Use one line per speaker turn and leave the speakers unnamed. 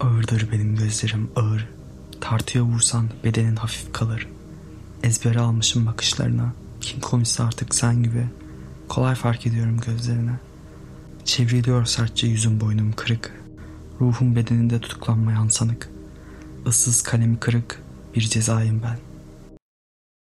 Ağırdır benim gözlerim ağır. Tartıya vursan bedenin hafif kalır. Ezbere almışım bakışlarına. Kim komisse artık sen gibi. Kolay fark ediyorum gözlerine. Çevriliyor sertçe yüzüm boynum kırık. Ruhum bedeninde tutuklanmayan sanık. Issız kalemi kırık bir cezayım ben.